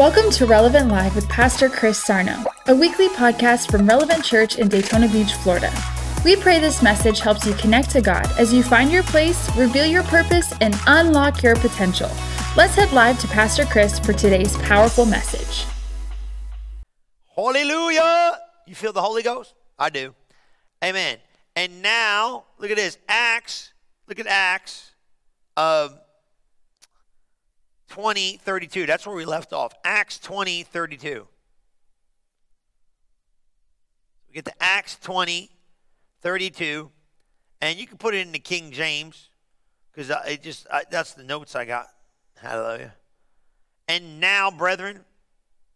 Welcome to Relevant Live with Pastor Chris Sarno, a weekly podcast from Relevant Church in Daytona Beach, Florida. We pray this message helps you connect to God as you find your place, reveal your purpose, and unlock your potential. Let's head live to Pastor Chris for today's powerful message. Hallelujah! You feel the Holy Ghost? I do. Amen. And now, look at this. Acts, look at Acts um, 20, 32. That's where we left off. Acts 20, 32. We get to Acts 20, 32. And you can put it in the King James because it just, I, that's the notes I got. Hallelujah. And now, brethren,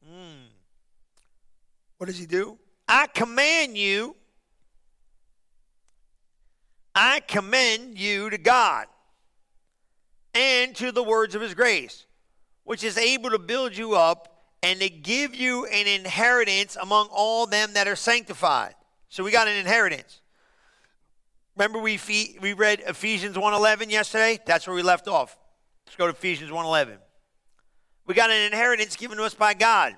mm, what does he do? I command you, I commend you to God and to the words of his grace, which is able to build you up and to give you an inheritance among all them that are sanctified. So we got an inheritance. Remember we fe- we read Ephesians 1:11 yesterday? That's where we left off. Let's go to Ephesians 1:11. We got an inheritance given to us by God.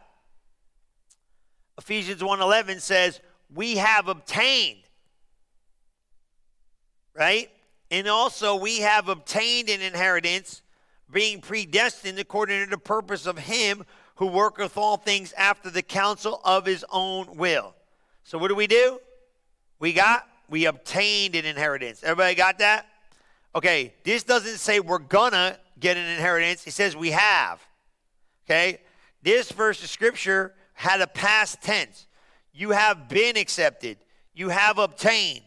Ephesians 1:11 says, "We have obtained." Right? And also we have obtained an inheritance, being predestined according to the purpose of him who worketh all things after the counsel of his own will. So what do we do? We got we obtained an inheritance. Everybody got that? Okay, this doesn't say we're gonna get an inheritance. It says we have. Okay? This verse of scripture had a past tense. You have been accepted. You have obtained.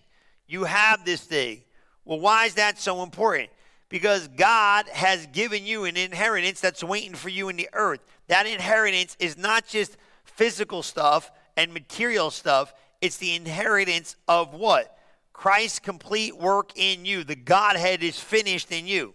You have this thing. Well, why is that so important? Because God has given you an inheritance that's waiting for you in the earth. That inheritance is not just physical stuff and material stuff, it's the inheritance of what? Christ's complete work in you. The Godhead is finished in you.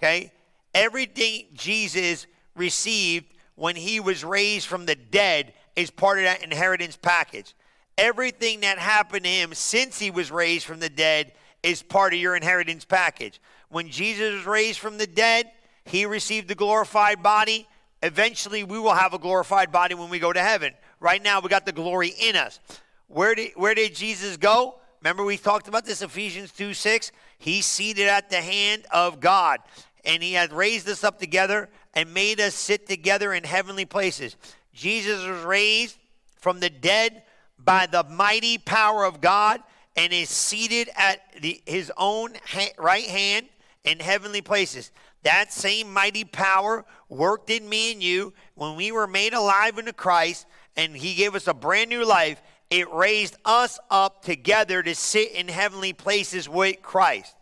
Okay? Everything Jesus received when he was raised from the dead is part of that inheritance package. Everything that happened to him since he was raised from the dead is part of your inheritance package. When Jesus was raised from the dead, he received the glorified body. Eventually, we will have a glorified body when we go to heaven. Right now, we got the glory in us. Where did, where did Jesus go? Remember, we talked about this Ephesians 2 6. He's seated at the hand of God, and he has raised us up together and made us sit together in heavenly places. Jesus was raised from the dead by the mighty power of God and is seated at the, his own ha- right hand in heavenly places. That same mighty power worked in me and you when we were made alive into Christ and he gave us a brand new life. It raised us up together to sit in heavenly places with Christ.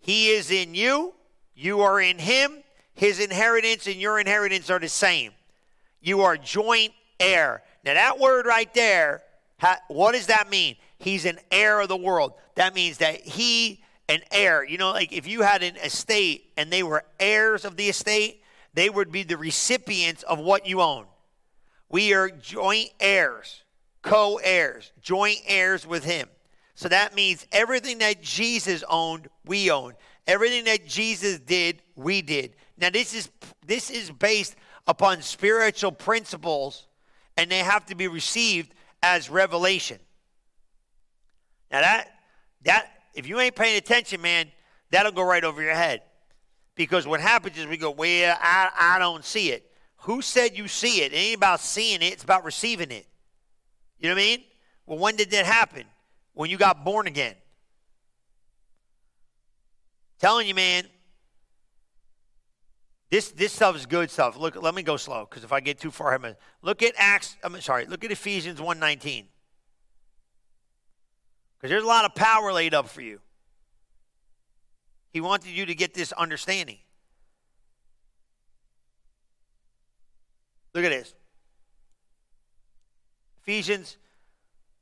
He is in you, you are in him. His inheritance and your inheritance are the same. You are joint heir. Now, that word right there, what does that mean? He's an heir of the world. That means that he, an heir, you know, like if you had an estate and they were heirs of the estate, they would be the recipients of what you own. We are joint heirs, co heirs, joint heirs with him. So that means everything that Jesus owned, we own. Everything that Jesus did, we did. Now this is this is based upon spiritual principles and they have to be received as revelation. Now that that if you ain't paying attention, man, that'll go right over your head. Because what happens is we go, well, I, I don't see it. Who said you see it? It ain't about seeing it, it's about receiving it. You know what I mean? Well, when did that happen? When you got born again. Telling you, man, this this stuff is good stuff. Look, let me go slow because if I get too far, I'm look at Acts. I'm sorry. Look at Ephesians 1:19. Because there's a lot of power laid up for you. He wanted you to get this understanding. Look at this. Ephesians,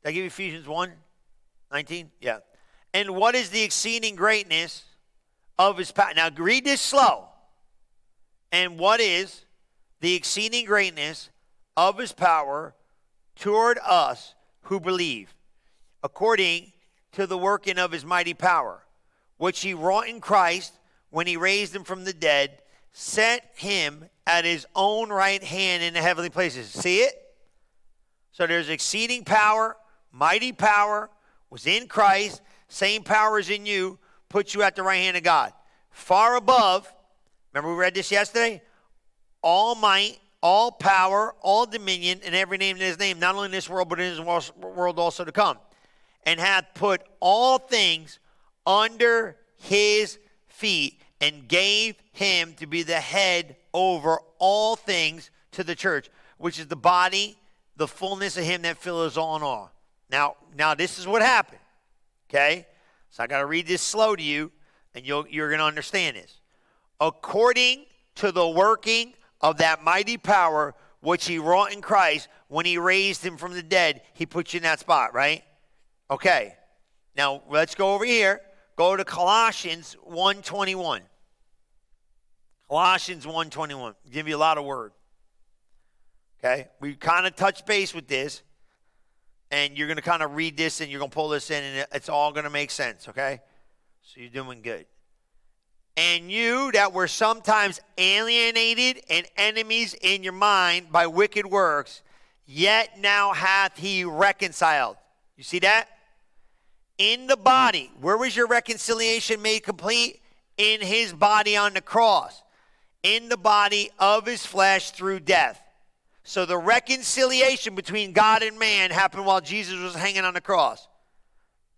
did I give you Ephesians 1 19? Yeah. And what is the exceeding greatness of his power? Now, read this slow. And what is the exceeding greatness of his power toward us who believe? According to the working of his mighty power, which he wrought in Christ when he raised him from the dead set him at his own right hand in the heavenly places. See it? So there's exceeding power, mighty power was in Christ, same power is in you, puts you at the right hand of God. Far above, remember we read this yesterday? All might, all power, all dominion, and every name in his name, not only in this world, but in his world also to come. And hath put all things under his feet and gave him to be the head over all things to the church, which is the body, the fullness of him that fills all in all. Now, now this is what happened. Okay? So I got to read this slow to you, and you'll, you're going to understand this. According to the working of that mighty power which he wrought in Christ when he raised him from the dead, he put you in that spot, right? Okay. Now let's go over here. Go to Colossians 121. Colossians 121. Give you a lot of word. Okay? We kind of touch base with this, and you're going to kind of read this and you're going to pull this in, and it's all going to make sense, okay? So you're doing good. And you that were sometimes alienated and enemies in your mind by wicked works, yet now hath he reconciled. You see that? In the body. Where was your reconciliation made complete? In his body on the cross. In the body of his flesh through death so the reconciliation between God and man happened while Jesus was hanging on the cross.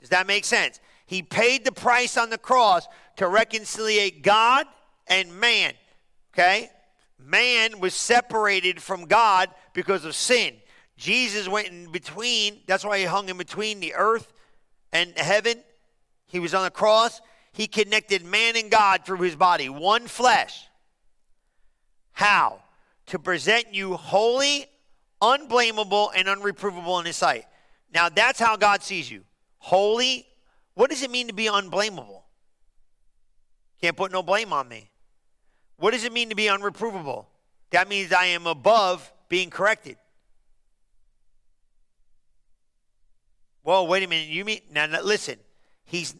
Does that make sense? He paid the price on the cross to reconcile God and man. Okay? Man was separated from God because of sin. Jesus went in between. That's why he hung in between the earth and heaven. He was on the cross. He connected man and God through his body, one flesh. How? to present you holy, unblameable, and unreprovable in His sight. Now, that's how God sees you. Holy. What does it mean to be unblameable? Can't put no blame on me. What does it mean to be unreprovable? That means I am above being corrected. Well, wait a minute. You mean now? now listen, he's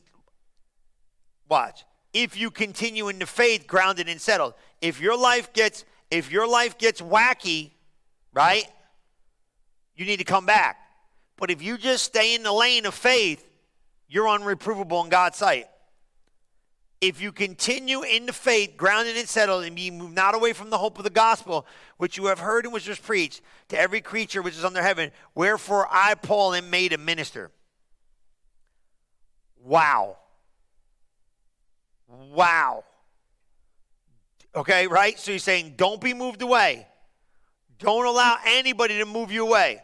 watch. If you continue in the faith, grounded and settled. If your life gets if your life gets wacky, right, you need to come back. But if you just stay in the lane of faith, you're unreprovable in God's sight. If you continue in the faith, grounded and settled, and you move not away from the hope of the gospel, which you have heard and which was preached to every creature which is under heaven, wherefore I, Paul, am made a minister. Wow. Wow. Okay, right? So he's saying, don't be moved away. Don't allow anybody to move you away.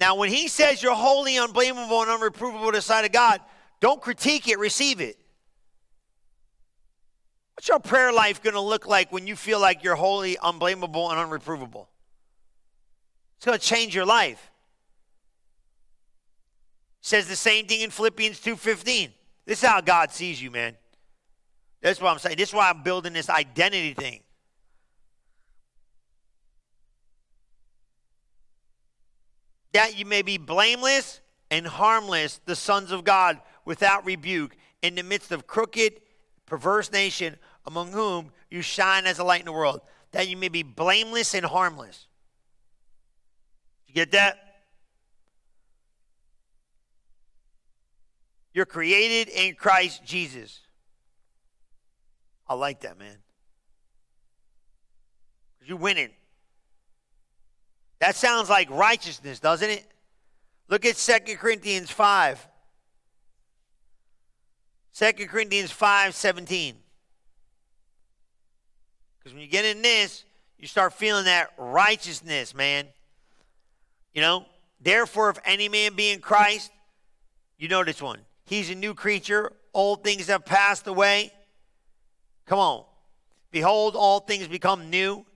Now, when he says you're holy, unblameable, and unreprovable to the sight of God, don't critique it, receive it. What's your prayer life going to look like when you feel like you're holy, unblameable, and unreprovable? It's going to change your life. Says the same thing in Philippians 2:15. This is how God sees you, man. That's what I'm saying. This is why I'm building this identity thing. That you may be blameless and harmless, the sons of God, without rebuke, in the midst of crooked, perverse nation, among whom you shine as a light in the world, that you may be blameless and harmless. You get that? You're created in Christ Jesus. I like that, man. You're winning. That sounds like righteousness, doesn't it? Look at 2 Corinthians 5. 2 Corinthians 5 17. Because when you get in this, you start feeling that righteousness, man. You know, therefore, if any man be in Christ, you know this one. He's a new creature. Old things have passed away. Come on. Behold, all things become new,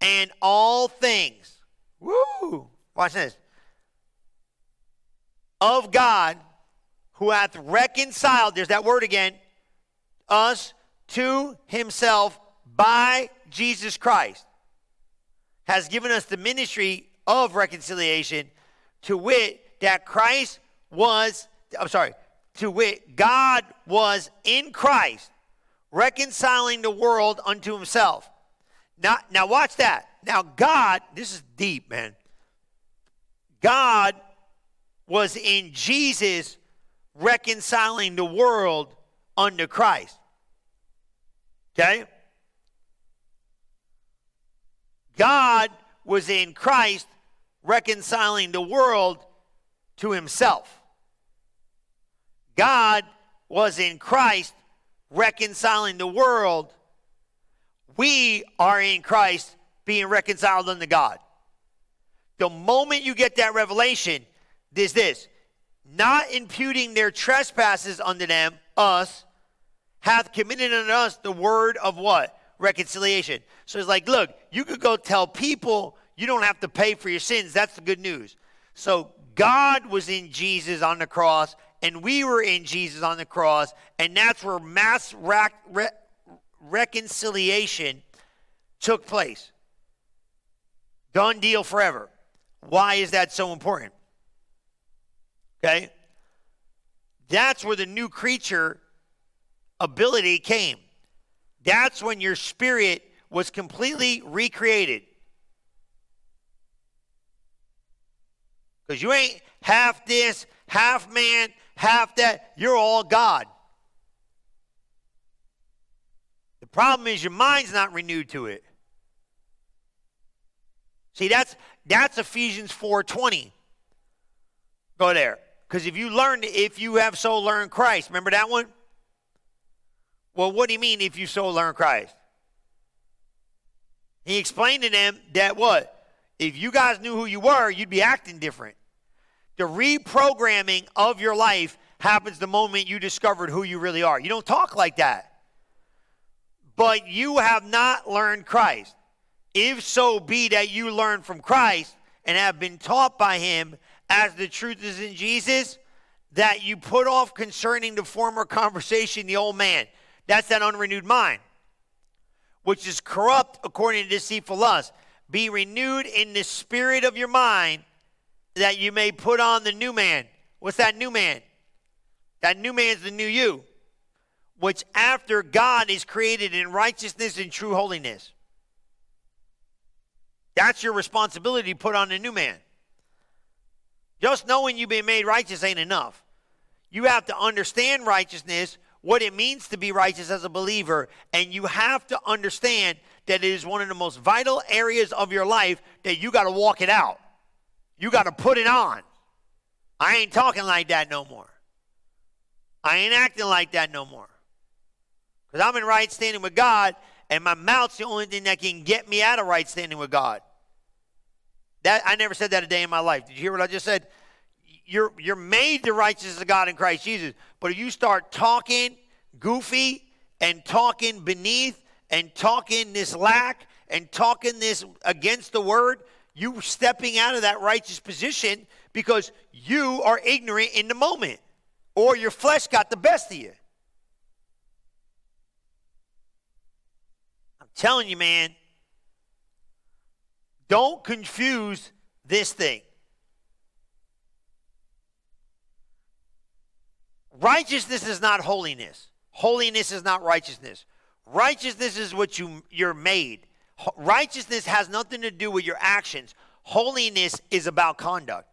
and all things, woo, watch this, of God who hath reconciled, there's that word again, us to himself by Jesus Christ, has given us the ministry of reconciliation, to wit, that Christ was, I'm sorry, to wit, God was in Christ reconciling the world unto himself. Now, now watch that. Now, God, this is deep, man. God was in Jesus reconciling the world unto Christ. Okay? God was in Christ reconciling the world to himself. God was in Christ reconciling the world. We are in Christ being reconciled unto God. The moment you get that revelation, is this not imputing their trespasses unto them, us, hath committed unto us the word of what? Reconciliation. So it's like, look, you could go tell people you don't have to pay for your sins. That's the good news. So God was in Jesus on the cross, and we were in Jesus on the cross, and that's where mass rac- re- reconciliation took place. Done deal forever. Why is that so important? Okay? That's where the new creature ability came. That's when your spirit was completely recreated. Because you ain't half this, half man, half that. You're all God. The problem is your mind's not renewed to it. See, that's that's Ephesians 4:20. Go there. Because if you learn, if you have so learned Christ, remember that one? Well, what do you mean if you so learn Christ? He explained to them that what? If you guys knew who you were, you'd be acting different. The reprogramming of your life happens the moment you discovered who you really are. You don't talk like that. But you have not learned Christ. If so be that you learn from Christ and have been taught by him as the truth is in Jesus, that you put off concerning the former conversation the old man. That's that unrenewed mind, which is corrupt according to deceitful lust. Be renewed in the spirit of your mind that you may put on the new man. What's that new man? That new man's the new you, which after God is created in righteousness and true holiness. That's your responsibility to put on the new man. Just knowing you've been made righteous ain't enough. You have to understand righteousness, what it means to be righteous as a believer, and you have to understand that it is one of the most vital areas of your life that you got to walk it out. You got to put it on. I ain't talking like that no more. I ain't acting like that no more. Because I'm in right standing with God, and my mouth's the only thing that can get me out of right standing with God. That I never said that a day in my life. Did you hear what I just said? You're you're made the righteousness of God in Christ Jesus. But if you start talking goofy and talking beneath and talking this lack and talking this against the word, you stepping out of that righteous position because you are ignorant in the moment or your flesh got the best of you. I'm telling you, man, don't confuse this thing. Righteousness is not holiness. Holiness is not righteousness. Righteousness is what you, you're made. Righteousness has nothing to do with your actions. Holiness is about conduct.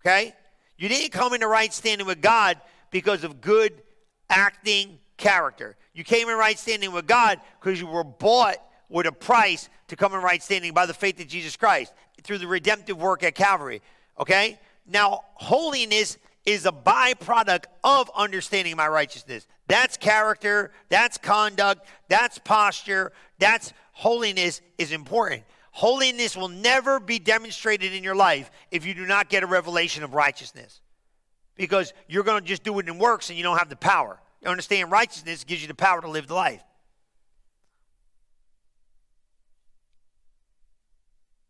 Okay? You didn't come into right standing with God because of good acting character. You came in right standing with God because you were bought with a price to come in right standing by the faith of Jesus Christ through the redemptive work at Calvary. Okay? Now, holiness is a byproduct of understanding my righteousness. That's character, that's conduct, that's posture, that's holiness is important. Holiness will never be demonstrated in your life if you do not get a revelation of righteousness. Because you're going to just do it in works and you don't have the power. You understand righteousness gives you the power to live the life.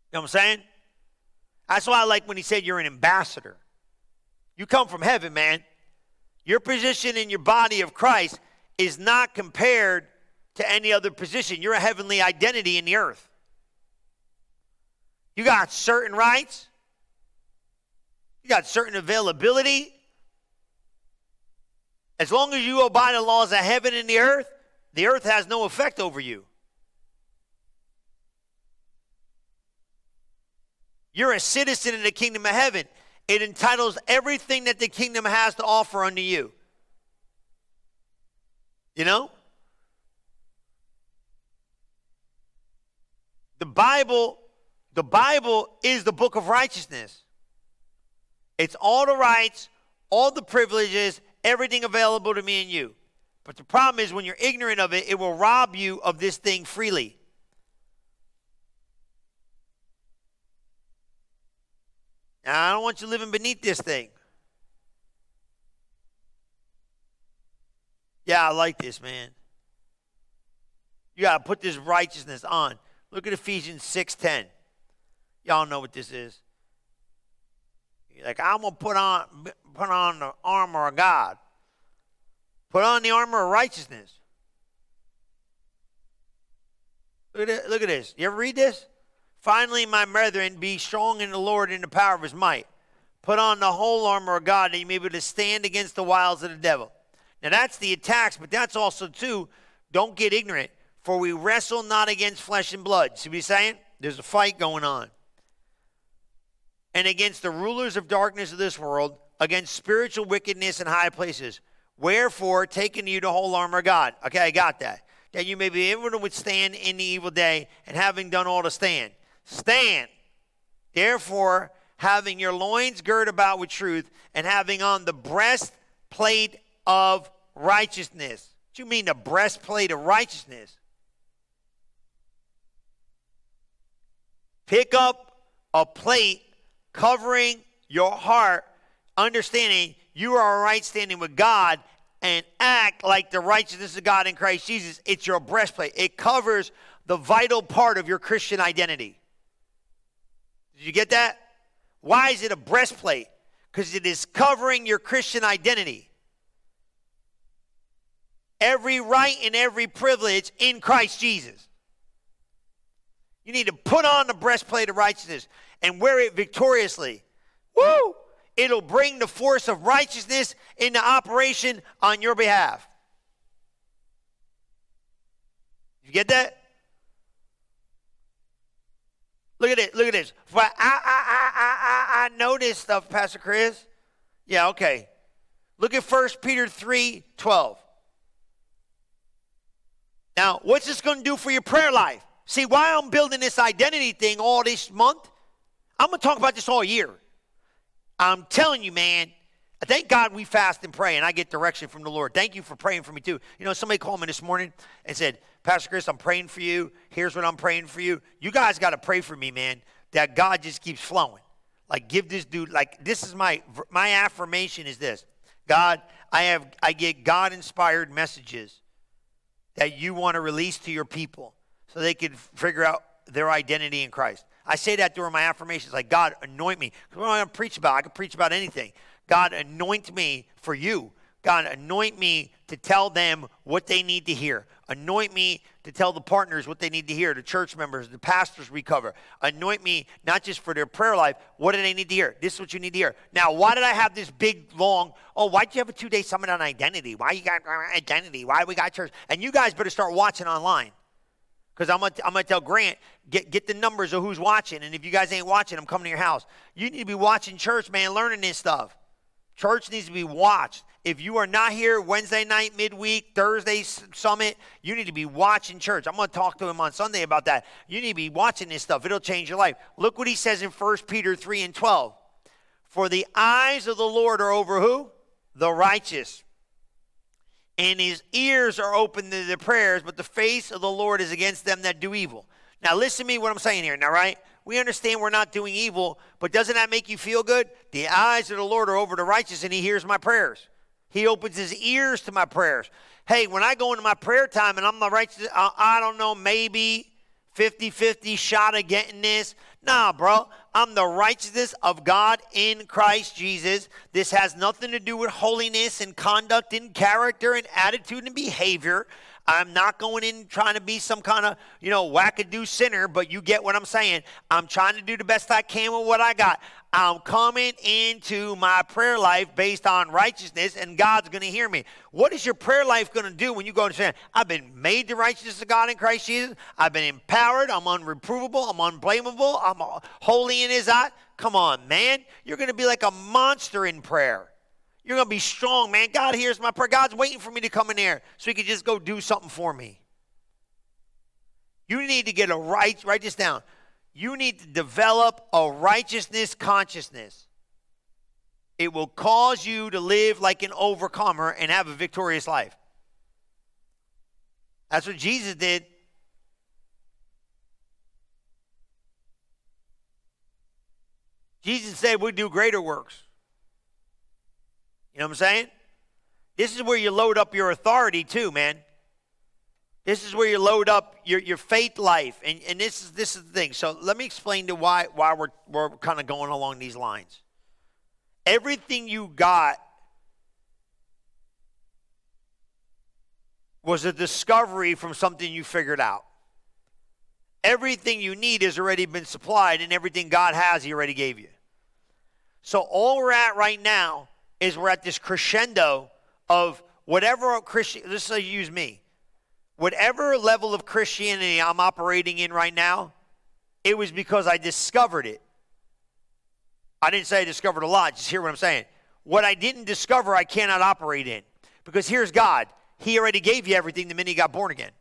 You know what I'm saying? That's why I like when he said you're an ambassador. You come from heaven, man. Your position in your body of Christ is not compared to any other position. You're a heavenly identity in the earth. You got certain rights, you got certain availability. As long as you obey the laws of heaven and the earth, the earth has no effect over you. You're a citizen in the kingdom of heaven. It entitles everything that the kingdom has to offer unto you. You know? The Bible, the Bible is the book of righteousness. It's all the rights, all the privileges, everything available to me and you. But the problem is when you're ignorant of it, it will rob you of this thing freely. Now, I don't want you living beneath this thing. Yeah, I like this, man. You got to put this righteousness on. Look at Ephesians 6:10. Y'all know what this is. Like I'm gonna put on put on the armor of God. Put on the armor of righteousness. Look at, look at this. You ever read this? Finally, my brethren, be strong in the Lord in the power of his might. Put on the whole armor of God that you may be able to stand against the wiles of the devil. Now that's the attacks, but that's also too, don't get ignorant. For we wrestle not against flesh and blood. See what he's saying? There's a fight going on. And against the rulers of darkness of this world, against spiritual wickedness in high places. Wherefore, taking you the whole armor of God. Okay, I got that. That you may be able to withstand in the evil day, and having done all to stand. Stand. Therefore, having your loins girt about with truth, and having on the breastplate of righteousness. What do you mean the breastplate of righteousness? Pick up a plate covering your heart, understanding you are right standing with God, and act like the righteousness of God in Christ Jesus. It's your breastplate, it covers the vital part of your Christian identity. Did you get that? Why is it a breastplate? Because it is covering your Christian identity. Every right and every privilege in Christ Jesus. You need to put on the breastplate of righteousness and wear it victoriously. Woo! It'll bring the force of righteousness into operation on your behalf. You get that? Look at it. Look at this. I, I, I, I, I know this stuff, Pastor Chris. Yeah, okay. Look at 1 Peter 3 12. Now, what's this going to do for your prayer life? See, why I'm building this identity thing all this month, I'm going to talk about this all year. I'm telling you, man, thank God we fast and pray and I get direction from the Lord. Thank you for praying for me too. You know, somebody called me this morning and said, Pastor Chris, I'm praying for you. Here's what I'm praying for you. You guys got to pray for me, man, that God just keeps flowing. Like give this dude like this is my my affirmation is this. God, I have I get God inspired messages that you want to release to your people so they can figure out their identity in Christ. I say that during my affirmations, like, God, anoint me. Because what I preach about, I can preach about anything. God, anoint me for you. God, anoint me to tell them what they need to hear. Anoint me to tell the partners what they need to hear, the church members, the pastors we cover. Anoint me not just for their prayer life, what do they need to hear? This is what you need to hear. Now, why did I have this big, long, oh, why'd you have a two day summit on identity? Why you got identity? Why we got church? And you guys better start watching online. Because I'm going I'm to tell Grant, get, get the numbers of who's watching. And if you guys ain't watching, I'm coming to your house. You need to be watching church, man, learning this stuff. Church needs to be watched. If you are not here Wednesday night, midweek, Thursday summit, you need to be watching church. I'm going to talk to him on Sunday about that. You need to be watching this stuff. It'll change your life. Look what he says in 1 Peter 3 and 12. For the eyes of the Lord are over who? The righteous and his ears are open to their prayers, but the face of the Lord is against them that do evil. Now, listen to me what I'm saying here, now, right? We understand we're not doing evil, but doesn't that make you feel good? The eyes of the Lord are over the righteous, and he hears my prayers. He opens his ears to my prayers. Hey, when I go into my prayer time and I'm the righteous, I don't know, maybe 50 50 shot of getting this. Nah, bro. I'm the righteousness of God in Christ Jesus. This has nothing to do with holiness and conduct and character and attitude and behavior. I'm not going in trying to be some kind of, you know, wackadoo sinner, but you get what I'm saying. I'm trying to do the best I can with what I got. I'm coming into my prayer life based on righteousness, and God's going to hear me. What is your prayer life going to do when you go to say, I've been made the righteousness of God in Christ Jesus. I've been empowered. I'm unreprovable. I'm unblameable. I'm holy in His eye. Come on, man. You're going to be like a monster in prayer. You're going to be strong, man. God hears my prayer. God's waiting for me to come in there so he can just go do something for me. You need to get a right, write this down. You need to develop a righteousness consciousness. It will cause you to live like an overcomer and have a victorious life. That's what Jesus did. Jesus said we do greater works. You know what I'm saying? This is where you load up your authority too, man. This is where you load up your, your faith life. And, and this is this is the thing. So let me explain to why why we're we're kind of going along these lines. Everything you got was a discovery from something you figured out. Everything you need has already been supplied, and everything God has, He already gave you. So all we're at right now is we're at this crescendo of whatever Christian, let's use me, whatever level of Christianity I'm operating in right now, it was because I discovered it. I didn't say I discovered a lot, just hear what I'm saying. What I didn't discover, I cannot operate in. Because here's God. He already gave you everything the minute you got born again.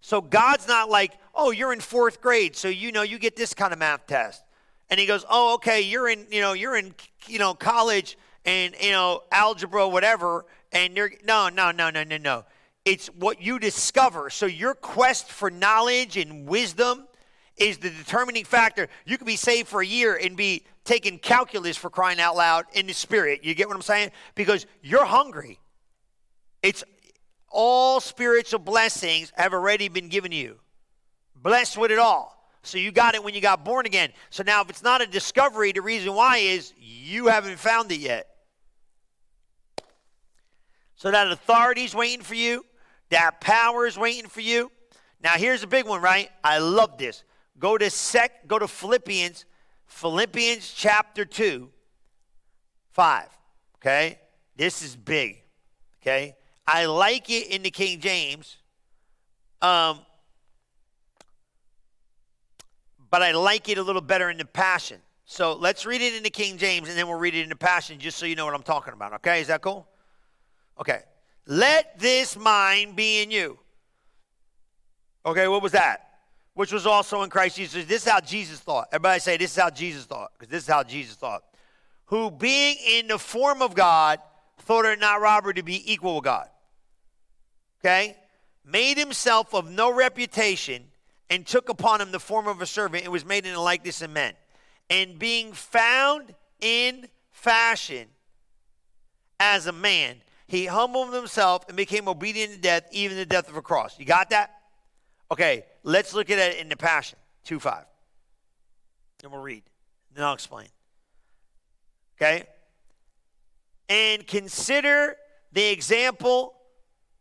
So God's not like, oh, you're in fourth grade, so you know you get this kind of math test. And he goes, oh, okay, you're in, you know, you're in, you know, college and you know algebra whatever and you're no no no no no no. It's what you discover. So your quest for knowledge and wisdom is the determining factor. You could be saved for a year and be taking calculus for crying out loud in the spirit. You get what i'm saying? Because you're hungry. It's all spiritual blessings have already been given you. Blessed with it all. So you got it when you got born again. So now if it's not a discovery the reason why is you haven't found it yet so that authority's waiting for you, that power is waiting for you. Now here's a big one, right? I love this. Go to sec go to Philippians, Philippians chapter 2, 5. Okay? This is big. Okay? I like it in the King James. Um, but I like it a little better in the Passion. So let's read it in the King James and then we'll read it in the Passion just so you know what I'm talking about. Okay? Is that cool? Okay. Let this mind be in you. Okay, what was that? Which was also in Christ Jesus. This is how Jesus thought. Everybody say, This is how Jesus thought, because this is how Jesus thought. Who, being in the form of God, thought it not robbery to be equal with God. Okay? Made himself of no reputation and took upon him the form of a servant and was made in the likeness of men. And being found in fashion as a man, he humbled himself and became obedient to death, even the death of a cross. You got that? Okay, let's look at it in the Passion 2 5. And we'll read. Then I'll explain. Okay? And consider the example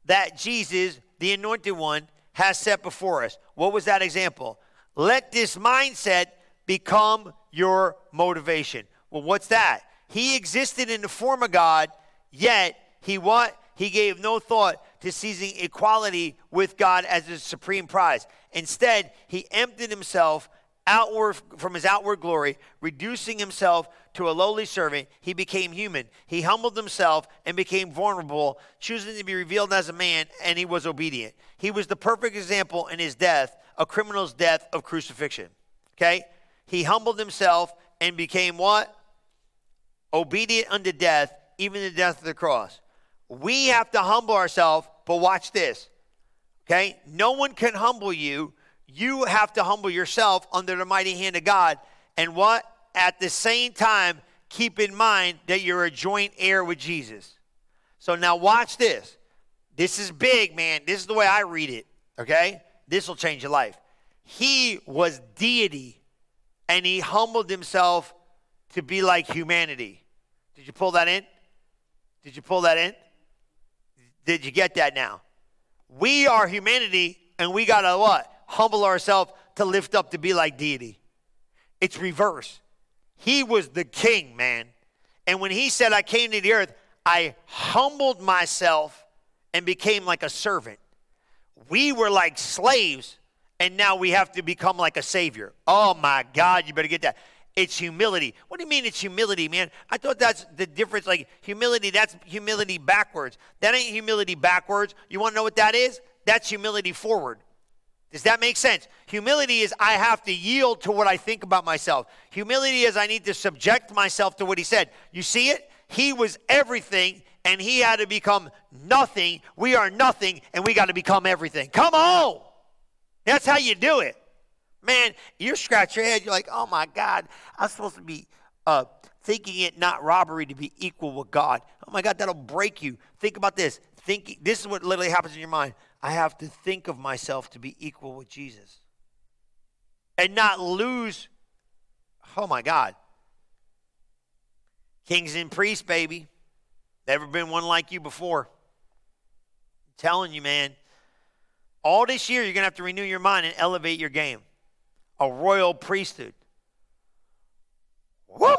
that Jesus, the anointed one, has set before us. What was that example? Let this mindset become your motivation. Well, what's that? He existed in the form of God, yet he what? He gave no thought to seizing equality with God as his supreme prize. Instead, he emptied himself outward from his outward glory, reducing himself to a lowly servant, he became human. He humbled himself and became vulnerable, choosing to be revealed as a man, and he was obedient. He was the perfect example in his death, a criminal's death of crucifixion. Okay? He humbled himself and became what? Obedient unto death, even the death of the cross. We have to humble ourselves, but watch this. Okay? No one can humble you. You have to humble yourself under the mighty hand of God. And what? At the same time, keep in mind that you're a joint heir with Jesus. So now watch this. This is big, man. This is the way I read it. Okay? This will change your life. He was deity and he humbled himself to be like humanity. Did you pull that in? Did you pull that in? Did you get that now? We are humanity, and we got to what? Humble ourselves to lift up to be like deity. It's reverse. He was the king, man. And when he said, I came to the earth, I humbled myself and became like a servant. We were like slaves, and now we have to become like a savior. Oh my God, you better get that. It's humility. What do you mean it's humility, man? I thought that's the difference. Like humility, that's humility backwards. That ain't humility backwards. You want to know what that is? That's humility forward. Does that make sense? Humility is I have to yield to what I think about myself. Humility is I need to subject myself to what he said. You see it? He was everything and he had to become nothing. We are nothing and we got to become everything. Come on. That's how you do it. Man, you scratch your head. You're like, oh my God, I'm supposed to be uh, thinking it not robbery to be equal with God. Oh my God, that'll break you. Think about this. Thinking this is what literally happens in your mind. I have to think of myself to be equal with Jesus and not lose. Oh my God. Kings and priests, baby. Never been one like you before. I'm telling you, man. All this year, you're going to have to renew your mind and elevate your game. A royal priesthood. Woo!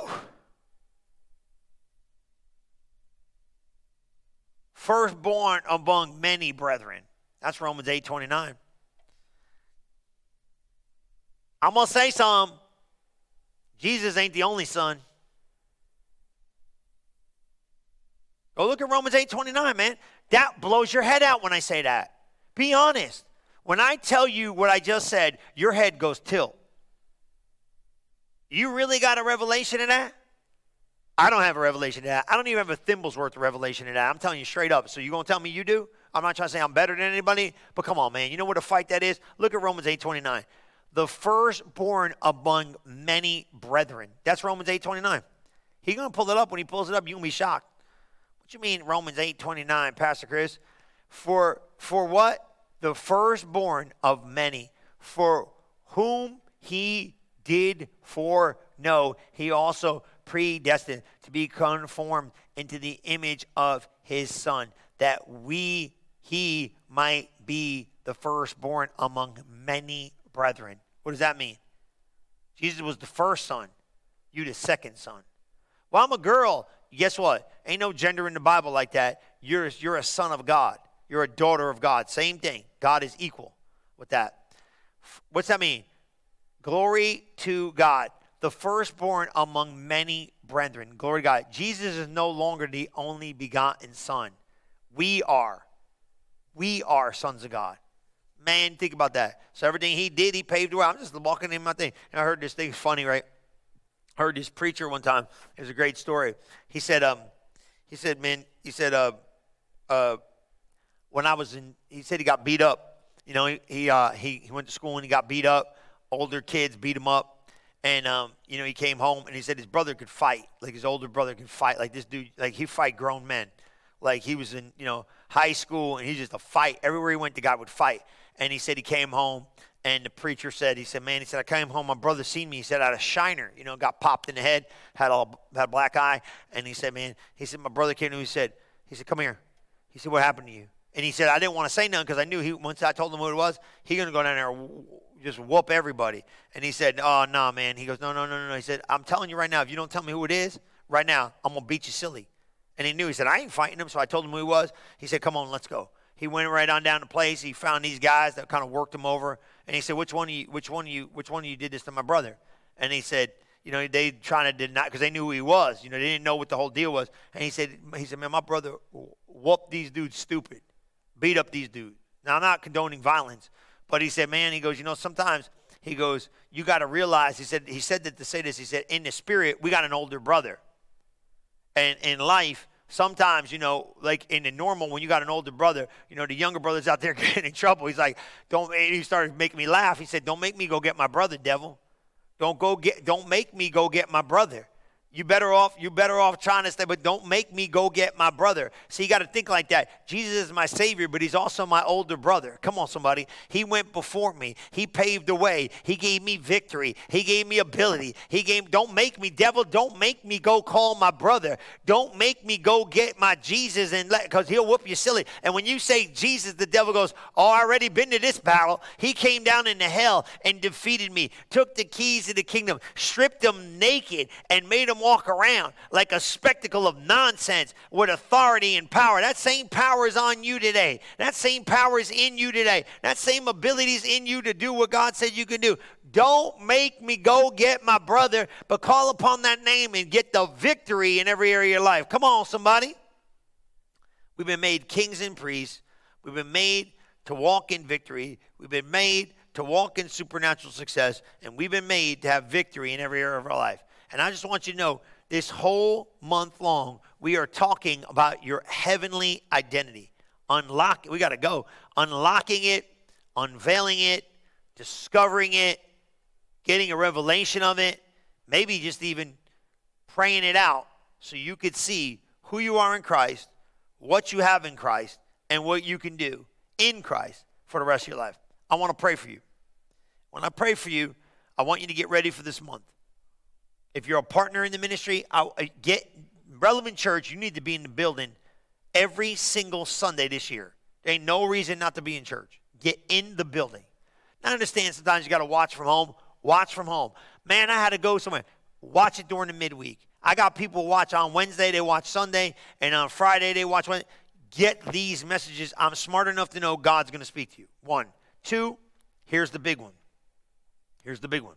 Firstborn among many brethren. That's Romans 8 29. I'm going to say something. Jesus ain't the only son. Go look at Romans 8 29, man. That blows your head out when I say that. Be honest. When I tell you what I just said, your head goes tilt. You really got a revelation in that? I don't have a revelation in that. I don't even have a thimble's worth of revelation in that. I'm telling you straight up. So you gonna tell me you do? I'm not trying to say I'm better than anybody, but come on, man. You know what a fight that is? Look at Romans 8:29. The firstborn among many brethren. That's Romans 8:29. He's gonna pull it up. When he pulls it up, you're gonna be shocked. What you mean Romans 8:29, Pastor Chris? For for what? The firstborn of many, for whom he did foreknow, he also predestined to be conformed into the image of his son, that we he might be the firstborn among many brethren. What does that mean? Jesus was the first son, you the second son. Well, I'm a girl. Guess what? Ain't no gender in the Bible like that. You're, you're a son of God. You're a daughter of God. Same thing. God is equal with that. What's that mean? Glory to God, the firstborn among many brethren. Glory to God. Jesus is no longer the only begotten Son. We are. We are sons of God. Man, think about that. So everything he did, he paved the way. I'm just walking in my thing. And I heard this thing funny, right? I heard this preacher one time. It was a great story. He said, um, he said, man, he said, uh, uh, when I was in, he said he got beat up. You know, he he, uh, he he went to school and he got beat up. Older kids beat him up, and um, you know he came home and he said his brother could fight, like his older brother could fight, like this dude, like he fight grown men, like he was in you know high school and he's just a fight. Everywhere he went, the guy would fight. And he said he came home and the preacher said, he said, man, he said, I came home, my brother seen me. He said, I had a shiner, you know, got popped in the head, had all had a black eye. And he said, man, he said, my brother came to me, he said, he said, come here. He said, what happened to you? And he said, I didn't want to say nothing because I knew he once I told him who it was, he gonna go down there and just whoop everybody. And he said, Oh no, nah, man. He goes, No, no, no, no. He said, I'm telling you right now, if you don't tell me who it is, right now, I'm gonna beat you silly. And he knew. He said, I ain't fighting him. So I told him who he was. He said, Come on, let's go. He went right on down to place. He found these guys that kind of worked him over. And he said, Which one of you, which one of you, which one of you did this to my brother? And he said, you know, they trying to deny because they knew who he was. You know, they didn't know what the whole deal was. And he said, he said, man, my brother whooped these dudes stupid, beat up these dudes. Now I'm not condoning violence, but he said, man, he goes, you know, sometimes he goes, you got to realize. He said, he said that to say this. He said, in the spirit, we got an older brother, and in life, sometimes, you know, like in the normal, when you got an older brother, you know, the younger brother's out there getting in trouble. He's like, don't, he started making me laugh. He said, don't make me go get my brother, devil. Don't go get, don't make me go get my brother. You better off, you better off trying to stay, but don't make me go get my brother. See, you got to think like that. Jesus is my savior, but he's also my older brother. Come on, somebody. He went before me. He paved the way. He gave me victory. He gave me ability. He gave don't make me, devil, don't make me go call my brother. Don't make me go get my Jesus and let because he'll whoop you silly. And when you say Jesus, the devil goes, Oh, I already been to this battle. He came down into hell and defeated me, took the keys of the kingdom, stripped them naked, and made them walk around like a spectacle of nonsense with authority and power. That same power is on you today. That same power is in you today. That same ability is in you to do what God said you can do. Don't make me go get my brother, but call upon that name and get the victory in every area of your life. Come on, somebody. We've been made kings and priests. We've been made to walk in victory. We've been made to walk in supernatural success, and we've been made to have victory in every area of our life. And I just want you to know this whole month long, we are talking about your heavenly identity. Unlock, we got to go. Unlocking it, unveiling it, discovering it, getting a revelation of it, maybe just even praying it out so you could see who you are in Christ, what you have in Christ, and what you can do in Christ for the rest of your life. I want to pray for you. When I pray for you, I want you to get ready for this month. If you're a partner in the ministry, I'll get relevant church. You need to be in the building every single Sunday this year. There ain't no reason not to be in church. Get in the building. I understand sometimes you got to watch from home. Watch from home. Man, I had to go somewhere. Watch it during the midweek. I got people watch on Wednesday, they watch Sunday, and on Friday they watch Wednesday. Get these messages. I'm smart enough to know God's going to speak to you. One. Two, here's the big one. Here's the big one.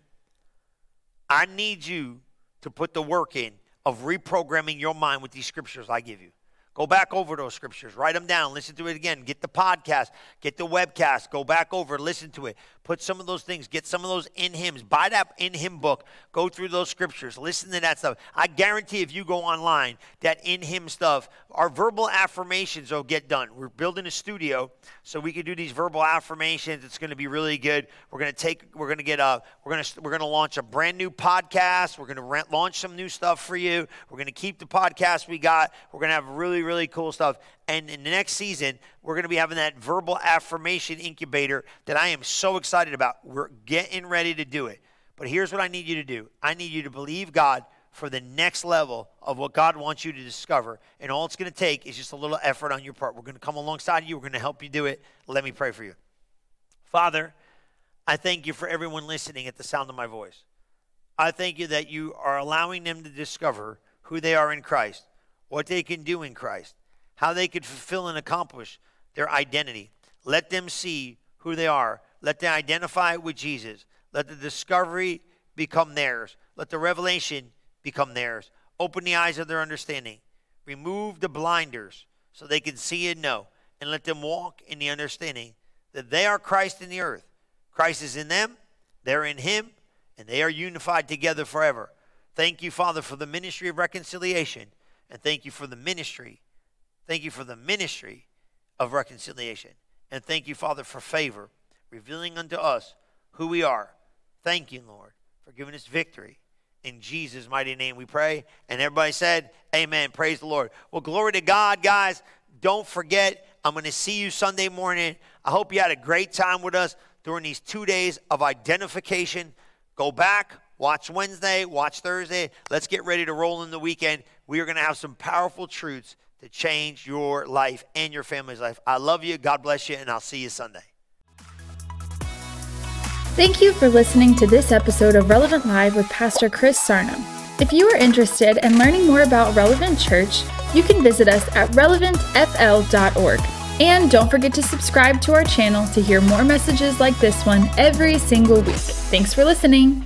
I need you to put the work in of reprogramming your mind with these scriptures I give you. Go back over those scriptures, write them down, listen to it again, get the podcast, get the webcast, go back over, listen to it. Put some of those things, get some of those in hymns, buy that in Him book, go through those scriptures, listen to that stuff. I guarantee if you go online, that in Him stuff, our verbal affirmations will get done. We're building a studio so we can do these verbal affirmations. It's going to be really good. We're going to take, we're going to get a, we're going to, we're going to launch a brand new podcast. We're going to launch some new stuff for you. We're going to keep the podcast we got. We're going to have really, really cool stuff. And in the next season, we're going to be having that verbal affirmation incubator that I am so excited about. We're getting ready to do it. But here's what I need you to do I need you to believe God for the next level of what God wants you to discover. And all it's going to take is just a little effort on your part. We're going to come alongside you, we're going to help you do it. Let me pray for you. Father, I thank you for everyone listening at the sound of my voice. I thank you that you are allowing them to discover who they are in Christ, what they can do in Christ, how they could fulfill and accomplish their identity. Let them see who they are. Let them identify with Jesus. Let the discovery become theirs. Let the revelation become theirs. Open the eyes of their understanding. Remove the blinders so they can see and know. And let them walk in the understanding that they are Christ in the earth. Christ is in them, they're in Him, and they are unified together forever. Thank you, Father, for the ministry of reconciliation. And thank you for the ministry Thank you for the ministry of reconciliation. And thank you, Father, for favor, revealing unto us who we are. Thank you, Lord, for giving us victory. In Jesus' mighty name we pray. And everybody said, Amen. Praise the Lord. Well, glory to God, guys. Don't forget, I'm going to see you Sunday morning. I hope you had a great time with us during these two days of identification. Go back, watch Wednesday, watch Thursday. Let's get ready to roll in the weekend. We are going to have some powerful truths to change your life and your family's life. I love you. God bless you, and I'll see you Sunday. Thank you for listening to this episode of Relevant Live with Pastor Chris Sarnum. If you are interested in learning more about Relevant Church, you can visit us at relevantfl.org. And don't forget to subscribe to our channel to hear more messages like this one every single week. Thanks for listening.